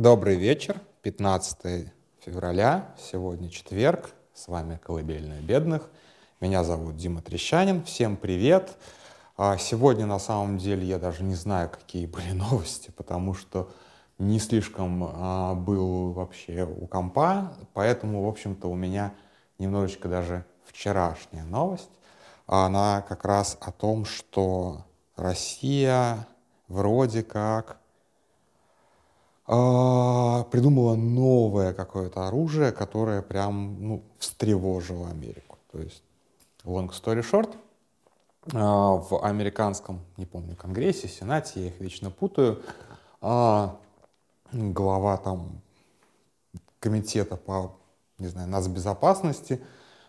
Добрый вечер, 15 февраля, сегодня четверг, с вами «Колыбельная бедных». Меня зовут Дима Трещанин, всем привет. А сегодня на самом деле я даже не знаю, какие были новости, потому что не слишком а, был вообще у компа, поэтому, в общем-то, у меня немножечко даже вчерашняя новость. Она как раз о том, что Россия вроде как придумала новое какое-то оружие, которое прям ну, встревожило Америку. То есть, long story short, а, в американском, не помню, конгрессе, сенате, я их вечно путаю, а, глава там комитета по, не знаю, нацбезопасности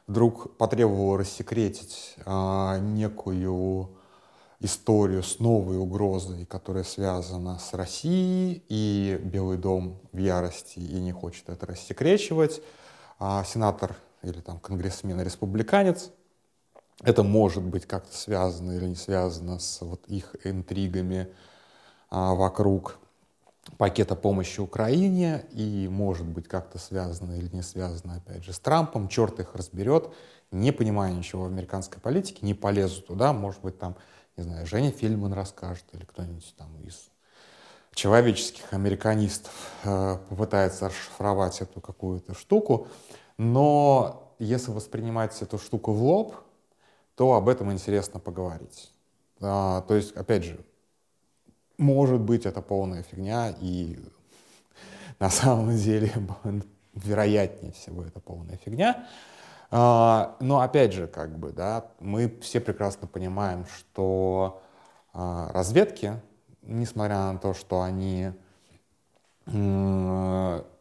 вдруг потребовал рассекретить некую историю с новой угрозой, которая связана с Россией, и Белый дом в ярости и не хочет это рассекречивать. А сенатор или там конгрессмен-республиканец, это может быть как-то связано или не связано с вот их интригами а, вокруг пакета помощи Украине и может быть как-то связано или не связано, опять же, с Трампом. Черт их разберет. Не понимая ничего в американской политике, не полезу туда. Может быть, там не знаю, Женя Фильман расскажет или кто-нибудь там из человеческих американистов э, попытается расшифровать эту какую-то штуку. Но если воспринимать эту штуку в лоб, то об этом интересно поговорить. А, то есть, опять же, может быть, это полная фигня, и на самом деле, вероятнее всего, это полная фигня. А, но опять же, как бы, да, мы все прекрасно понимаем, что а, разведки, несмотря на то, что они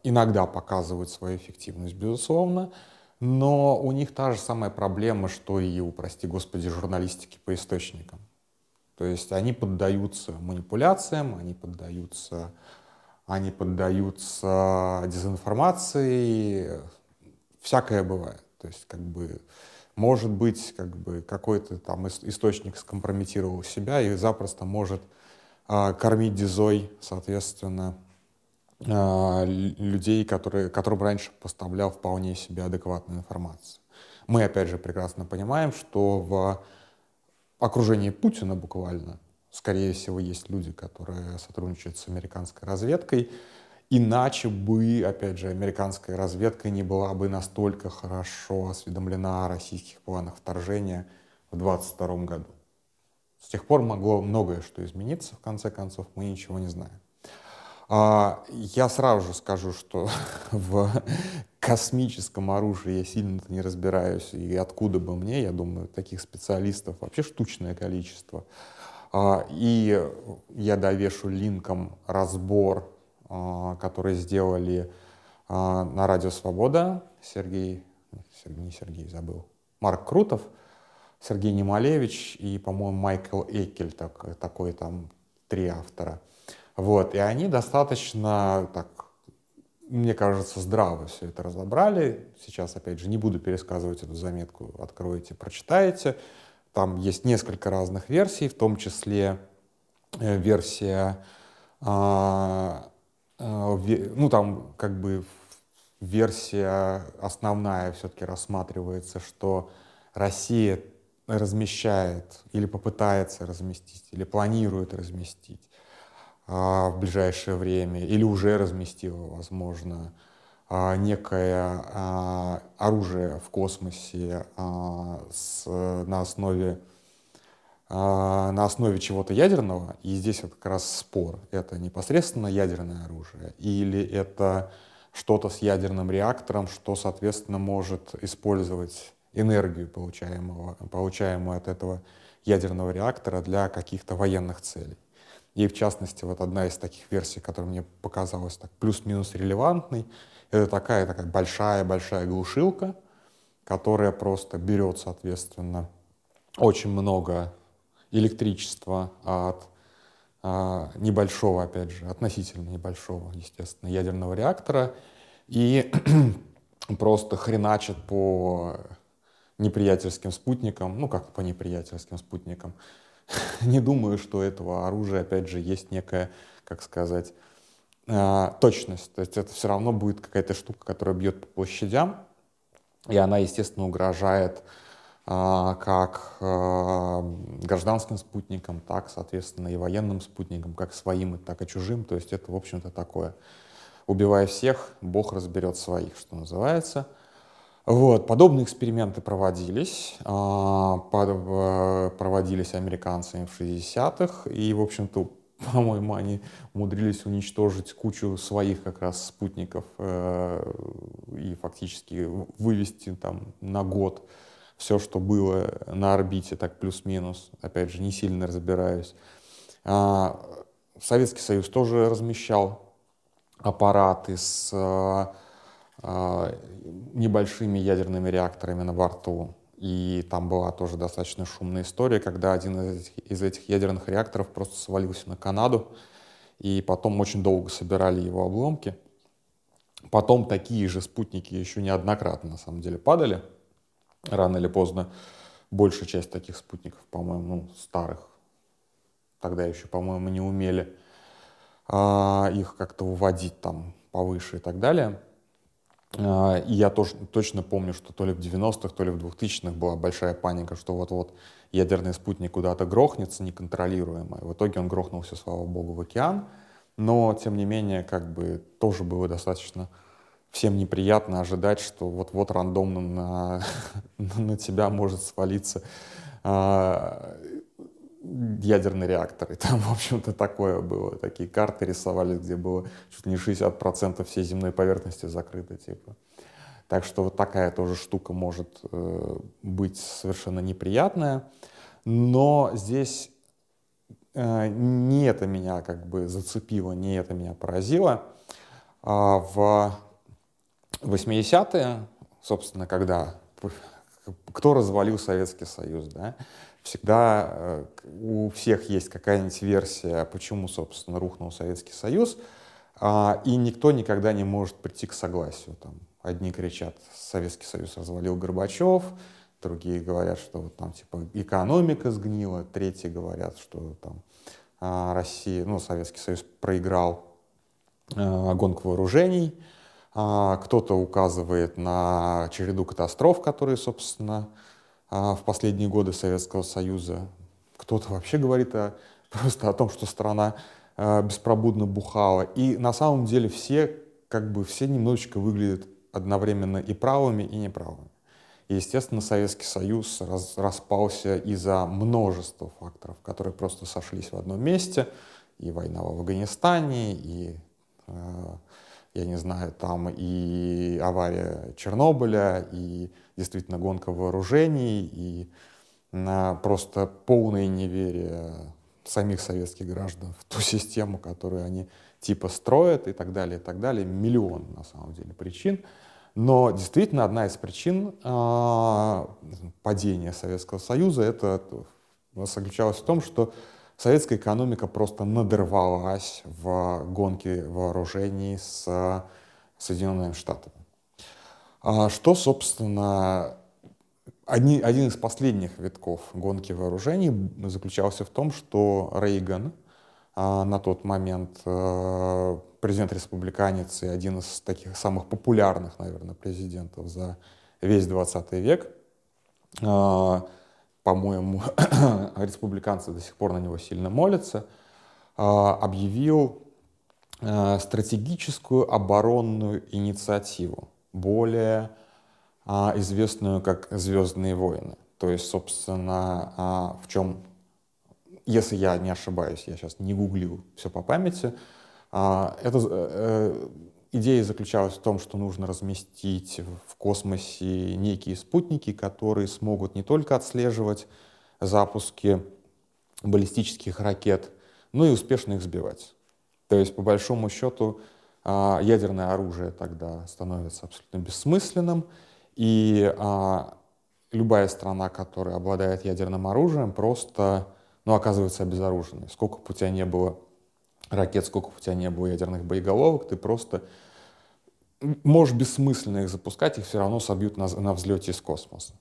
иногда показывают свою эффективность, безусловно, но у них та же самая проблема, что и у, прости господи, журналистики по источникам. То есть они поддаются манипуляциям, они поддаются, они поддаются дезинформации, всякое бывает. То есть, как бы, может быть, как бы какой-то там источник скомпрометировал себя и запросто может а, кормить дизой, соответственно, а, людей, которые, которым раньше поставлял вполне себе адекватную информацию. Мы, опять же, прекрасно понимаем, что в окружении Путина буквально, скорее всего, есть люди, которые сотрудничают с американской разведкой, Иначе бы, опять же, американская разведка не была бы настолько хорошо осведомлена о российских планах вторжения в 2022 году. С тех пор могло многое что измениться, в конце концов, мы ничего не знаем. А, я сразу же скажу, что в космическом оружии я сильно не разбираюсь, и откуда бы мне, я думаю, таких специалистов вообще штучное количество. А, и я довешу линком разбор которые сделали а, на Радио Свобода. Сергей, не Сергей, забыл, Марк Крутов, Сергей Немалевич и, по-моему, Майкл Экель, так, такой там три автора. Вот, и они достаточно, так, мне кажется, здраво все это разобрали. Сейчас, опять же, не буду пересказывать эту заметку, откроете, прочитаете. Там есть несколько разных версий, в том числе э, версия Э, ну там как бы версия основная все-таки рассматривается, что Россия размещает или попытается разместить, или планирует разместить а, в ближайшее время, или уже разместила, возможно, а, некое а, оружие в космосе с, на основе а, на основе чего-то ядерного, и здесь вот как раз спор, это непосредственно ядерное оружие или это что-то с ядерным реактором, что, соответственно, может использовать энергию, получаемого, получаемую от этого ядерного реактора для каких-то военных целей. И в частности, вот одна из таких версий, которая мне показалась так плюс-минус релевантной, это такая такая большая-большая глушилка, которая просто берет, соответственно, очень много электричество от а, небольшого, опять же, относительно небольшого, естественно, ядерного реактора и просто хреначат по неприятельским спутникам, ну как по неприятельским спутникам. Не думаю, что этого оружия, опять же, есть некая, как сказать, э, точность. То есть это все равно будет какая-то штука, которая бьет по площадям, и она, естественно, угрожает как э, гражданским спутникам, так, соответственно, и военным спутникам, как своим, так и чужим. То есть это, в общем-то, такое. Убивая всех, Бог разберет своих, что называется. Вот, подобные эксперименты проводились, а, проводились американцами в 60-х, и, в общем-то, по-моему, они умудрились уничтожить кучу своих как раз спутников э, и фактически вывести там на год все, что было на орбите, так плюс-минус. Опять же, не сильно разбираюсь. А, Советский Союз тоже размещал аппараты с а, небольшими ядерными реакторами на борту. И там была тоже достаточно шумная история, когда один из этих, из этих ядерных реакторов просто свалился на Канаду, и потом очень долго собирали его обломки. Потом такие же спутники еще неоднократно, на самом деле, падали. Рано или поздно большая часть таких спутников, по-моему, ну, старых, тогда еще, по-моему, не умели а, их как-то выводить там повыше и так далее. А, и я тоже точно помню, что то ли в 90-х, то ли в 2000-х была большая паника, что вот-вот ядерный спутник куда-то грохнется неконтролируемо. И в итоге он грохнулся, слава богу, в океан. Но, тем не менее, как бы тоже было достаточно всем неприятно ожидать, что вот-вот рандомно на, на тебя может свалиться а, ядерный реактор. И там, в общем-то, такое было. Такие карты рисовали, где было чуть ли не 60% всей земной поверхности закрыто. Типа. Так что вот такая тоже штука может э, быть совершенно неприятная. Но здесь э, не это меня как бы зацепило, не это меня поразило. А в 80-е, собственно, когда кто развалил Советский Союз, да, всегда э, у всех есть какая-нибудь версия, почему, собственно, рухнул Советский Союз, а, и никто никогда не может прийти к согласию. Там, одни кричат, Советский Союз развалил Горбачев, другие говорят, что вот там типа экономика сгнила, третьи говорят, что там а, Россия, ну, Советский Союз проиграл а, гонку вооружений, кто-то указывает на череду катастроф, которые, собственно, а, в последние годы Советского Союза. Кто-то вообще говорит о, просто о том, что страна а, беспробудно бухала. И на самом деле все, как бы, все немножечко выглядят одновременно и правыми, и неправыми. И, естественно, Советский Союз раз, распался из-за множества факторов, которые просто сошлись в одном месте. И война в Афганистане, и э, я не знаю, там и авария Чернобыля, и действительно гонка вооружений, и на просто полное неверие самих советских граждан в ту систему, которую они типа строят и так далее, и так далее. Миллион, на самом деле, причин. Но действительно одна из причин э, падения Советского Союза это заключалась в том, что советская экономика просто надорвалась в гонке вооружений с Соединенными Штатами. А что, собственно, один, один из последних витков гонки вооружений заключался в том, что Рейган, а, на тот момент а, президент-республиканец и один из таких самых популярных, наверное, президентов за весь 20 век, а, по-моему, республиканцы до сих пор на него сильно молятся, а, объявил а, стратегическую оборонную инициативу, более а, известную как «Звездные войны». То есть, собственно, в чем, если я не ошибаюсь, я сейчас не гуглил все по памяти, это э, идея заключалась в том, что нужно разместить в космосе некие спутники, которые смогут не только отслеживать запуски баллистических ракет, но и успешно их сбивать. То есть, по большому счету, а, ядерное оружие тогда становится абсолютно бессмысленным, и а, любая страна, которая обладает ядерным оружием, просто ну, оказывается обезоруженной. Сколько бы у тебя не было ракет, сколько у тебя не было ядерных боеголовок, ты просто можешь бессмысленно их запускать, их все равно собьют на, на взлете из космоса.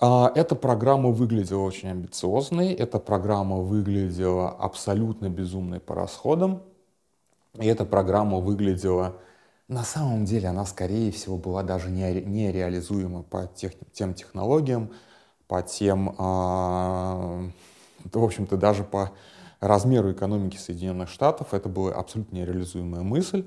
А, эта программа выглядела очень амбициозной, эта программа выглядела абсолютно безумной по расходам, И эта программа выглядела... На самом деле она, скорее всего, была даже не, не реализуема по тех, тем технологиям, по тем, э, в общем-то, даже по размеру экономики Соединенных Штатов. Это была абсолютно нереализуемая мысль.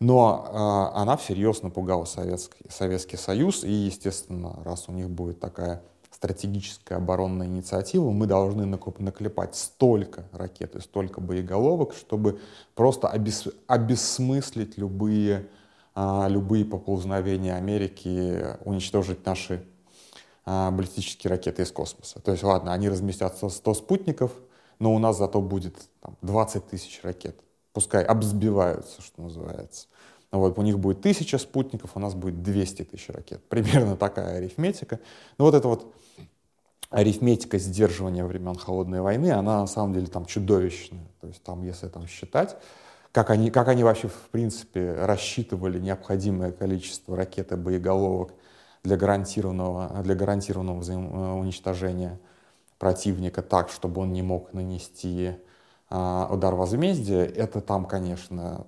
Но э, она всерьез напугала Советский, Советский Союз, и, естественно, раз у них будет такая стратегическая оборонная инициатива, мы должны наклепать столько ракет и столько боеголовок, чтобы просто обес, обесмыслить любые, а, любые поползновения Америки, уничтожить наши а, баллистические ракеты из космоса. То есть, ладно, они разместят 100 спутников, но у нас зато будет там, 20 тысяч ракет пускай обсбиваются, что называется. Вот, у них будет тысяча спутников, у нас будет 200 тысяч ракет. Примерно такая арифметика. Ну вот эта вот арифметика сдерживания времен Холодной войны, она на самом деле там чудовищная. То есть там, если там считать, как они, как они вообще в принципе рассчитывали необходимое количество ракет и боеголовок для гарантированного, для гарантированного взаим, э, противника так, чтобы он не мог нанести а, удар возмездия, это там, конечно,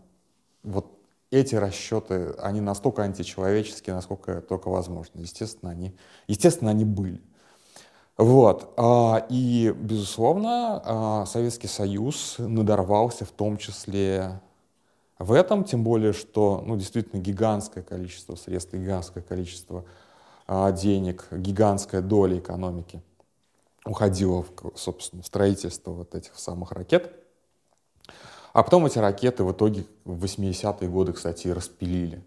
вот эти расчеты, они настолько античеловеческие, насколько только возможно. Естественно, они, естественно, они были. Вот. А, и, безусловно, а, Советский Союз надорвался в том числе в этом, тем более, что ну, действительно гигантское количество средств, гигантское количество денег, гигантская доля экономики уходило, в, собственно, в строительство вот этих самых ракет. А потом эти ракеты в итоге в 80-е годы, кстати, распилили.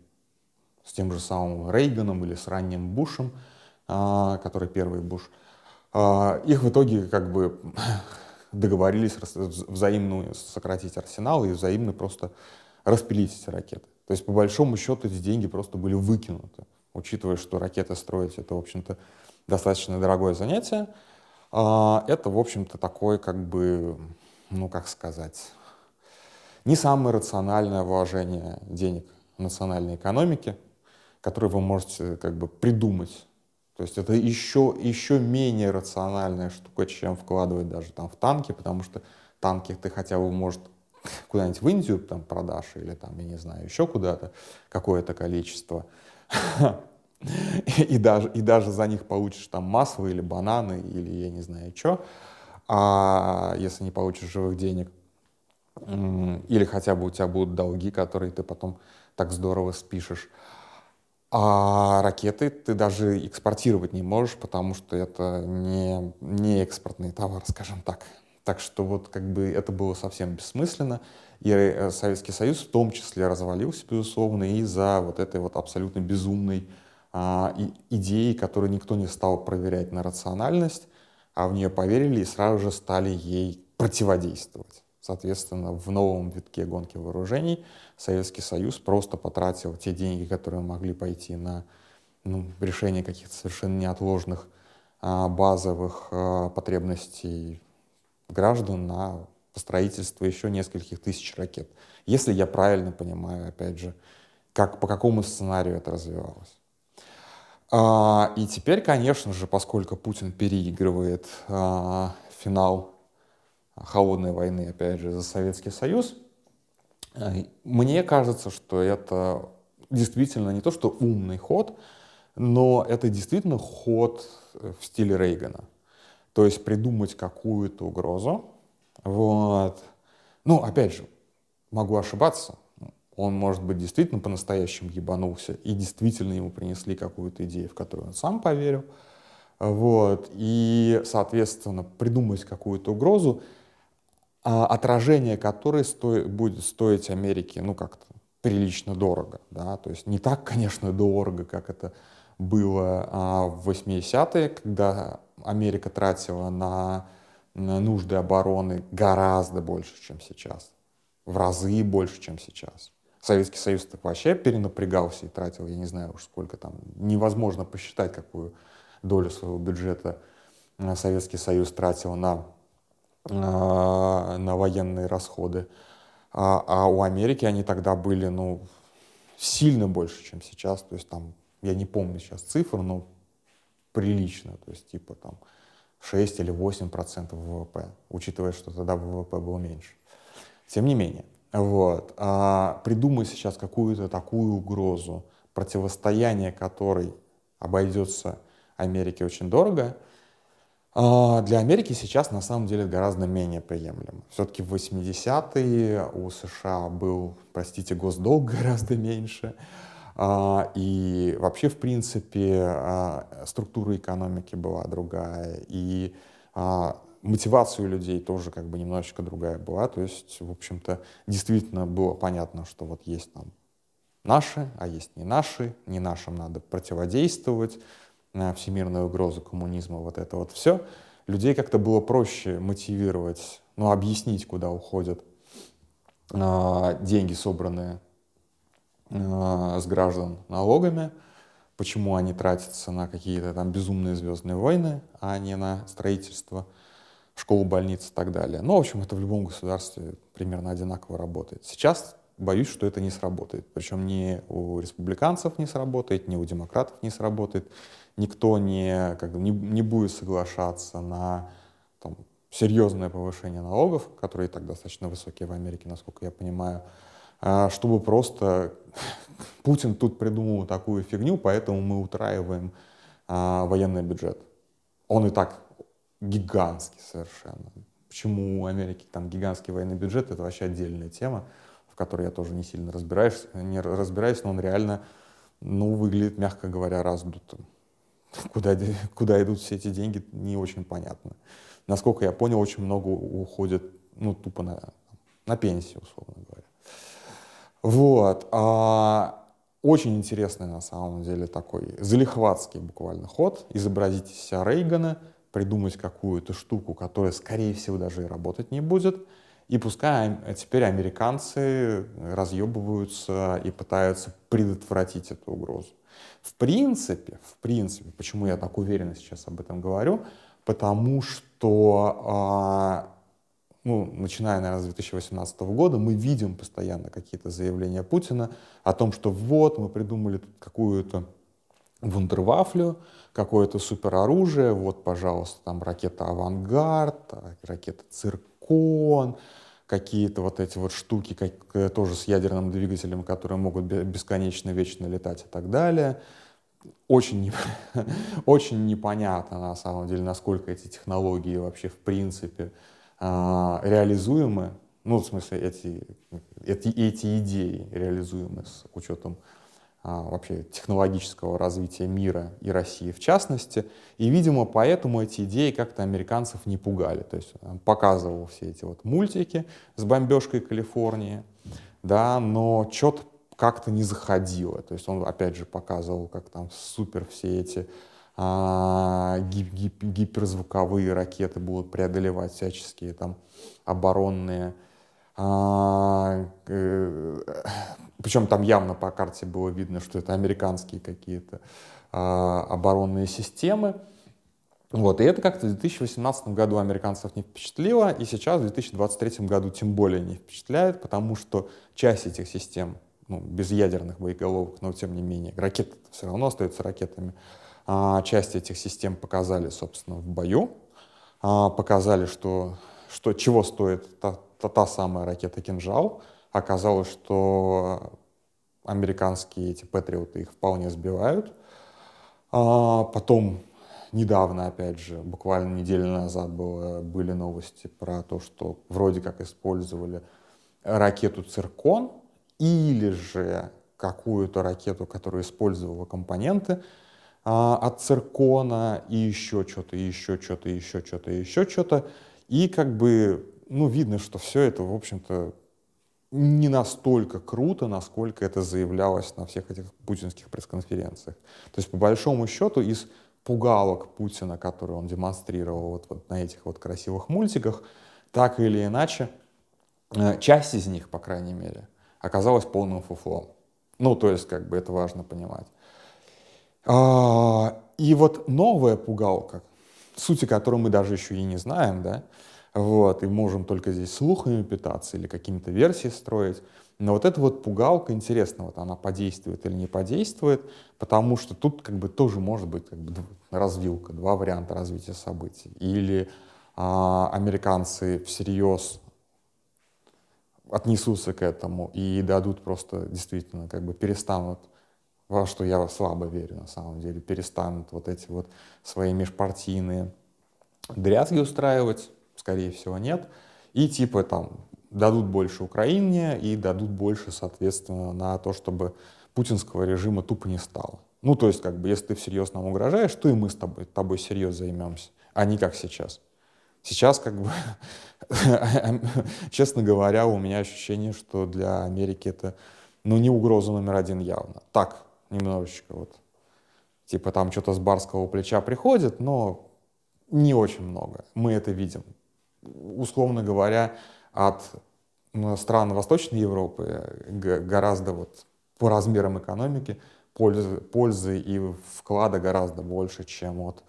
С тем же самым Рейганом или с ранним Бушем, а, который первый Буш. А, их в итоге как бы договорились взаимно сократить арсенал и взаимно просто распилить эти ракеты. То есть, по большому счету, эти деньги просто были выкинуты, учитывая, что ракеты строить — это, в общем-то, достаточно дорогое занятие. А, это, в общем-то, такой, как бы, ну, как сказать, не самое рациональное вложение денег в национальной экономике, которое вы можете как бы придумать. То есть это еще, еще менее рациональная штука, чем вкладывать даже там в танки, потому что танки ты хотя бы, может, куда-нибудь в Индию там продашь или там, я не знаю, еще куда-то какое-то количество. и, даже, и даже за них получишь там масло или бананы, или я не знаю что, а если не получишь живых денег, или хотя бы у тебя будут долги, которые ты потом так здорово спишешь. А ракеты ты даже экспортировать не можешь, потому что это не, не экспортный товар, скажем так. Так что вот как бы это было совсем бессмысленно. И э, Советский Союз в том числе развалился, безусловно, из-за вот этой вот абсолютно безумной а, идеи, которую никто не стал проверять на рациональность, а в нее поверили и сразу же стали ей противодействовать. Соответственно, в новом витке гонки вооружений Советский Союз просто потратил те деньги, которые могли пойти на ну, решение каких-то совершенно неотложных а, базовых а, потребностей граждан на строительство еще нескольких тысяч ракет. Если я правильно понимаю, опять же, как, по какому сценарию это развивалось. А, и теперь, конечно же, поскольку Путин переигрывает а, финал холодной войны, опять же, за Советский Союз, э, мне кажется, что это действительно не то, что умный ход, но это действительно ход в стиле Рейгана. То есть придумать какую-то угрозу. Вот. Ну, опять же, могу ошибаться, он, может быть, действительно по-настоящему ебанулся, и действительно ему принесли какую-то идею, в которую он сам поверил. Вот. И, соответственно, придумать какую-то угрозу, а, отражение которой сто... будет стоить Америке, ну, как-то прилично дорого. Да? То есть не так, конечно, дорого, как это было а, в 80-е, когда Америка тратила на, на нужды обороны гораздо больше, чем сейчас. В разы больше, чем сейчас. Советский Союз так вообще перенапрягался и тратил, я не знаю уж сколько там, невозможно посчитать, какую долю своего бюджета э, Советский Союз тратил на, э, на военные расходы. А, а у Америки они тогда были, ну, сильно больше, чем сейчас. То есть там, я не помню сейчас цифр, но прилично. То есть типа там 6 или 8 процентов ВВП, учитывая, что тогда ВВП был меньше. Тем не менее. Вот. А, придумай сейчас какую-то такую угрозу, противостояние которой обойдется Америке очень дорого, а, для Америки сейчас на самом деле гораздо менее приемлемо. Все-таки в 80-е у США был, простите, госдолг гораздо меньше. А, и вообще, в принципе, структура экономики была другая. И мотивация у людей тоже как бы немножечко другая была. То есть, в общем-то, действительно было понятно, что вот есть там наши, а есть не наши, не нашим надо противодействовать, всемирная угроза коммунизма, вот это вот все. Людей как-то было проще мотивировать, ну, объяснить, куда уходят э, деньги, собранные э, с граждан налогами, почему они тратятся на какие-то там безумные звездные войны, а не на строительство школу, больниц и так далее. Ну, в общем, это в любом государстве примерно одинаково работает. Сейчас боюсь, что это не сработает. Причем ни у республиканцев не сработает, ни у демократов не сработает. Никто не, как не, не будет соглашаться на там, серьезное повышение налогов, которые и так достаточно высокие в Америке, насколько я понимаю, а, чтобы просто Путин тут придумал такую фигню, поэтому мы утраиваем а, военный бюджет. Он и так гигантский совершенно. Почему у Америки там гигантский военный бюджет, это вообще отдельная тема, в которой я тоже не сильно разбираюсь, не разбираюсь, но он реально, ну, выглядит, мягко говоря, раздутым. Куда, куда идут все эти деньги, не очень понятно. Насколько я понял, очень много уходит, ну, тупо на, на пенсию, условно говоря. Вот. А, очень интересный, на самом деле, такой залихватский буквально ход. Изобразить из себя Рейгана — придумать какую-то штуку, которая, скорее всего, даже и работать не будет. И пускай теперь американцы разъебываются и пытаются предотвратить эту угрозу. В принципе, в принципе, почему я так уверенно сейчас об этом говорю, потому что, а, ну, начиная, наверное, с 2018 года, мы видим постоянно какие-то заявления Путина о том, что вот, мы придумали какую-то вундервафлю, какое-то супероружие, вот, пожалуйста, там ракета «Авангард», ракета «Циркон», какие-то вот эти вот штуки, как, э, тоже с ядерным двигателем, которые могут бесконечно, вечно летать и так далее. Очень, не, очень непонятно, на самом деле, насколько эти технологии вообще, в принципе, э, реализуемы. Ну, в смысле, эти, эти, эти идеи реализуемы с учетом а, вообще технологического развития мира и России в частности. И, видимо, поэтому эти идеи как-то американцев не пугали. То есть он показывал все эти вот мультики с бомбежкой Калифорнии, да, но что-то как-то не заходило. То есть он, опять же, показывал, как там супер все эти а, гип гип гиперзвуковые ракеты будут преодолевать всяческие там оборонные а, э, причем там явно по карте было видно, что это американские какие-то а, оборонные системы. Вот, и это как-то в 2018 году американцев не впечатлило, и сейчас в 2023 году тем более не впечатляет, потому что часть этих систем, ну, без ядерных боеголовок, но тем не менее, ракеты все равно остаются ракетами, а, часть этих систем показали, собственно, в бою, а, показали, что, что чего стоит та, та, та самая ракета «Кинжал», оказалось, что американские эти патриоты их вполне сбивают. А потом, недавно, опять же, буквально неделю назад было, были новости про то, что вроде как использовали ракету «Циркон» или же какую-то ракету, которая использовала компоненты а, от циркона и еще что-то, еще что-то, еще что-то, еще что-то. И как бы, ну, видно, что все это, в общем-то, не настолько круто, насколько это заявлялось на всех этих путинских пресс-конференциях. То есть, по большому счету, из пугалок Путина, которые он демонстрировал вот, вот на этих вот красивых мультиках, так или иначе, э, часть из них, по крайней мере, оказалась полным фуфлом. Ну, то есть, как бы это важно понимать. А, и вот новая пугалка, сути которой мы даже еще и не знаем, да, вот, и можем только здесь слухами питаться или какими-то версии строить. Но вот эта вот пугалка, интересно, вот она подействует или не подействует, потому что тут как бы тоже может быть как бы развилка, два варианта развития событий. Или а, американцы всерьез отнесутся к этому и дадут просто действительно, как бы перестанут, во что я слабо верю на самом деле, перестанут вот эти вот свои межпартийные дрязги устраивать, скорее всего, нет. И типа там дадут больше Украине и дадут больше, соответственно, на то, чтобы путинского режима тупо не стало. Ну, то есть, как бы, если ты всерьез нам угрожаешь, то и мы с тобой, тобой серьезно займемся, а не как сейчас. Сейчас, как бы, честно говоря, у меня ощущение, что для Америки это, ну, не угроза номер один явно. Так, немножечко вот. Типа там что-то с барского плеча приходит, но не очень много. Мы это видим. Условно говоря, от стран Восточной Европы гораздо вот по размерам экономики пользы, пользы и вклада гораздо больше, чем от,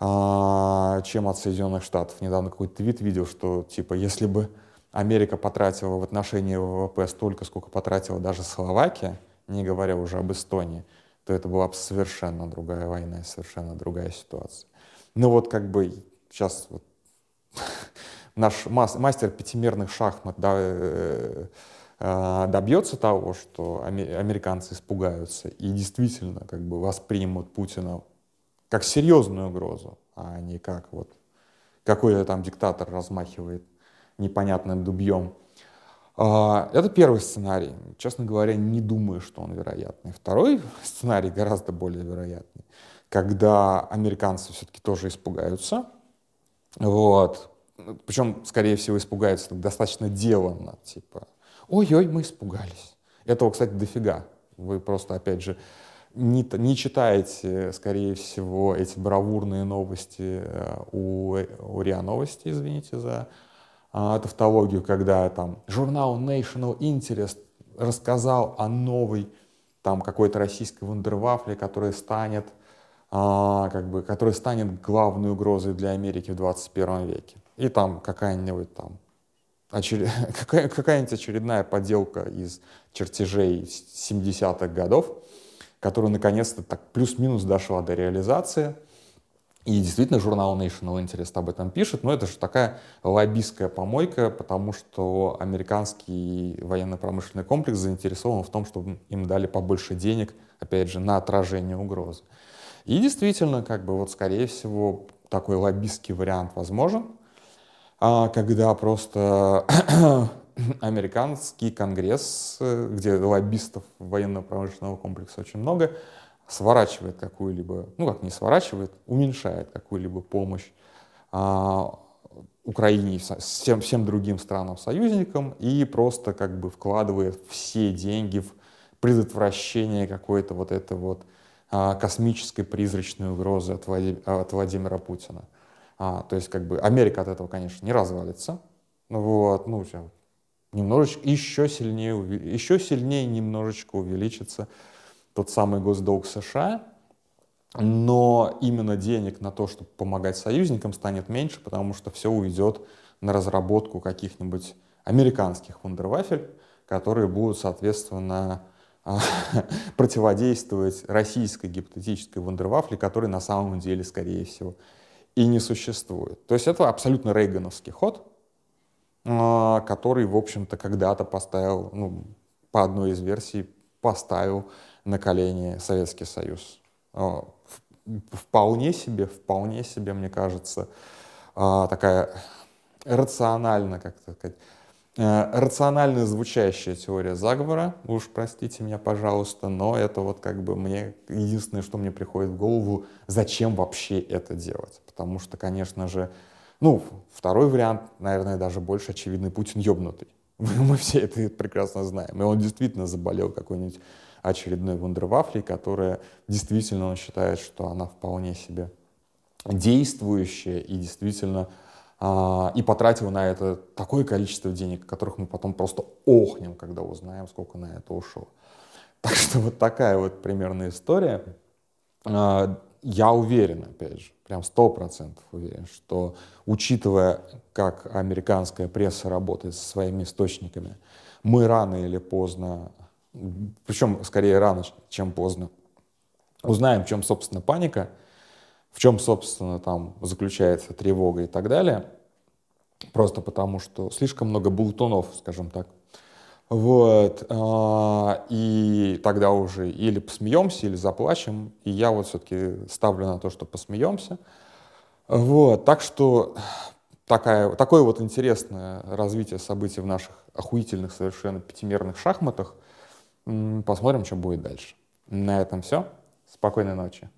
а, чем от Соединенных Штатов. Недавно какой-то твит видел, что типа если бы Америка потратила в отношении ВВП столько, сколько потратила даже Словакия, не говоря уже об Эстонии, то это была бы совершенно другая война, совершенно другая ситуация. Ну вот как бы сейчас вот, наш мастер пятимерных шахмат да, э, э, добьется того, что американцы испугаются и действительно как бы воспримут Путина как серьезную угрозу, а не как вот какой-то там диктатор размахивает непонятным дубьем. А, это первый сценарий. Честно говоря, не думаю, что он вероятный. Второй сценарий гораздо более вероятный когда американцы все-таки тоже испугаются. Вот. Причем, скорее всего, испугаются достаточно деланно, типа, ой-ой, мы испугались. Этого, кстати, дофига. Вы просто, опять же, не, не читаете, скорее всего, эти бравурные новости э, у, у РИА Новости, извините за а, тавтологию, когда там журнал National Interest рассказал о новой там какой-то российской вундервафле, которая станет как бы, который станет главной угрозой для Америки в 21 веке. И там какая-нибудь там очер... какая-нибудь очередная поделка из чертежей 70-х годов, которая наконец-то так плюс-минус дошла до реализации. И действительно журнал National Interest об этом пишет, но это же такая лоббистская помойка, потому что американский военно-промышленный комплекс заинтересован в том, чтобы им дали побольше денег, опять же, на отражение угрозы. И действительно, как бы вот, скорее всего, такой лоббистский вариант возможен, а, когда просто американский конгресс, где лоббистов военно-промышленного комплекса очень много, сворачивает какую-либо, ну как не сворачивает, уменьшает какую-либо помощь а, Украине всем, всем другим странам-союзникам и просто как бы вкладывает все деньги в предотвращение какой-то вот этой вот космической призрачной угрозы от, Влади, от Владимира Путина. А, то есть, как бы, Америка от этого, конечно, не развалится. Вот, ну, немножечко, еще сильнее, еще сильнее немножечко увеличится тот самый госдолг США, но именно денег на то, чтобы помогать союзникам, станет меньше, потому что все уйдет на разработку каких-нибудь американских вундервафель, которые будут, соответственно, а, противодействовать российской гипотетической вундервафле, которой на самом деле, скорее всего, и не существует. То есть это абсолютно рейгановский ход, а, который, в общем-то, когда-то поставил, ну, по одной из версий, поставил на колени Советский Союз. А, вполне себе, вполне себе, мне кажется, такая рационально, как сказать, рационально звучащая теория заговора, уж простите меня, пожалуйста, но это вот как бы мне единственное, что мне приходит в голову, зачем вообще это делать. Потому что, конечно же, ну, второй вариант, наверное, даже больше очевидный, Путин ёбнутый. Мы все это прекрасно знаем. И он действительно заболел какой-нибудь очередной вундервафлей, которая действительно он считает, что она вполне себе действующая и действительно и потратил на это такое количество денег, которых мы потом просто охнем, когда узнаем, сколько на это ушло. Так что вот такая вот примерная история. А, я уверен, опять же, прям сто процентов уверен, что учитывая, как американская пресса работает со своими источниками, мы рано или поздно, причем скорее рано, чем поздно, узнаем, в чем, собственно, паника — в чем, собственно, там заключается тревога и так далее. Просто потому, что слишком много болтунов, скажем так, Вот. а, И тогда уже или посмеемся, или заплачем. И я вот все-таки ставлю на то, что посмеемся. Вот. Так что такая, такое вот интересное развитие событий в наших охуительных совершенно пятимерных шахматах. Посмотрим, что будет дальше. На этом все. Спокойной ночи.